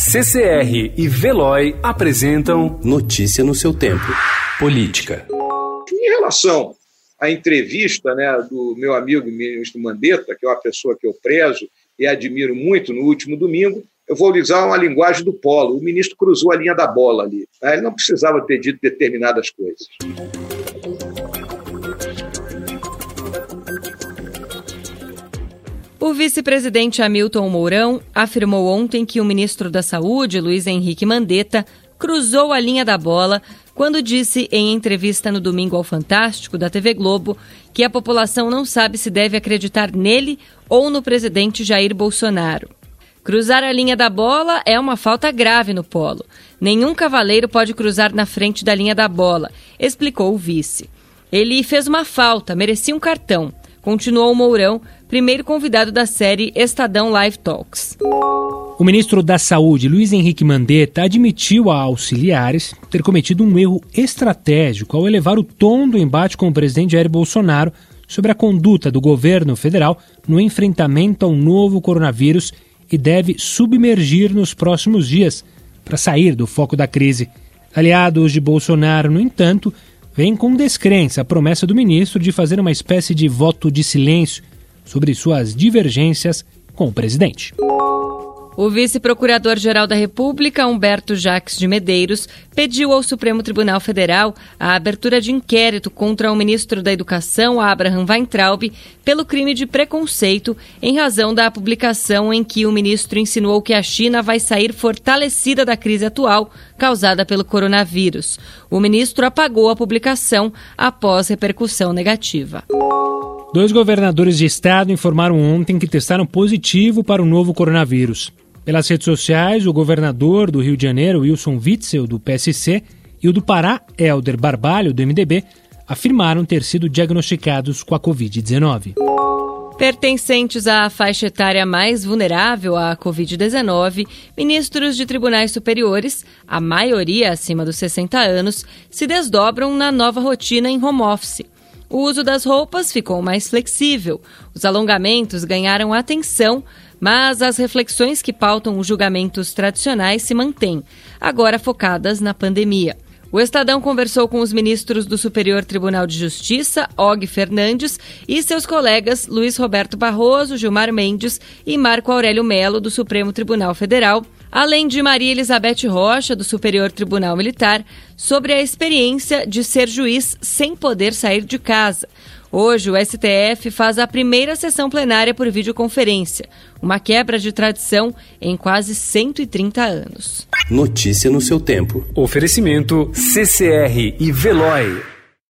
CCR e Veloy apresentam Notícia no seu tempo. Política. Em relação à entrevista né, do meu amigo ministro Mandetta, que é uma pessoa que eu prezo e admiro muito no último domingo, eu vou usar uma linguagem do polo. O ministro cruzou a linha da bola ali. Né? Ele não precisava ter dito determinadas coisas. O vice-presidente Hamilton Mourão afirmou ontem que o ministro da Saúde, Luiz Henrique Mandetta, cruzou a linha da bola quando disse em entrevista no domingo ao Fantástico da TV Globo que a população não sabe se deve acreditar nele ou no presidente Jair Bolsonaro. Cruzar a linha da bola é uma falta grave no polo. Nenhum cavaleiro pode cruzar na frente da linha da bola, explicou o vice. Ele fez uma falta, merecia um cartão, continuou Mourão, primeiro convidado da série Estadão Live Talks. O ministro da Saúde, Luiz Henrique Mandetta, admitiu a auxiliares ter cometido um erro estratégico ao elevar o tom do embate com o presidente Jair Bolsonaro sobre a conduta do governo federal no enfrentamento ao novo coronavírus e deve submergir nos próximos dias para sair do foco da crise. Aliados de Bolsonaro, no entanto, veem com descrença a promessa do ministro de fazer uma espécie de voto de silêncio sobre suas divergências com o presidente. O vice-procurador-geral da República, Humberto Jacques de Medeiros, pediu ao Supremo Tribunal Federal a abertura de inquérito contra o ministro da Educação, Abraham Weintraub, pelo crime de preconceito, em razão da publicação em que o ministro insinuou que a China vai sair fortalecida da crise atual causada pelo coronavírus. O ministro apagou a publicação após repercussão negativa. Dois governadores de estado informaram ontem que testaram positivo para o novo coronavírus. Pelas redes sociais, o governador do Rio de Janeiro, Wilson Witzel, do PSC, e o do Pará, Helder Barbalho, do MDB, afirmaram ter sido diagnosticados com a Covid-19. Pertencentes à faixa etária mais vulnerável à Covid-19, ministros de tribunais superiores, a maioria acima dos 60 anos, se desdobram na nova rotina em home office. O uso das roupas ficou mais flexível, os alongamentos ganharam atenção, mas as reflexões que pautam os julgamentos tradicionais se mantêm, agora focadas na pandemia. O Estadão conversou com os ministros do Superior Tribunal de Justiça, Og Fernandes, e seus colegas Luiz Roberto Barroso, Gilmar Mendes e Marco Aurélio Melo, do Supremo Tribunal Federal, além de Maria Elizabeth Rocha, do Superior Tribunal Militar, sobre a experiência de ser juiz sem poder sair de casa. Hoje, o STF faz a primeira sessão plenária por videoconferência, uma quebra de tradição em quase 130 anos. Notícia no seu tempo. Oferecimento CCR e Veloy.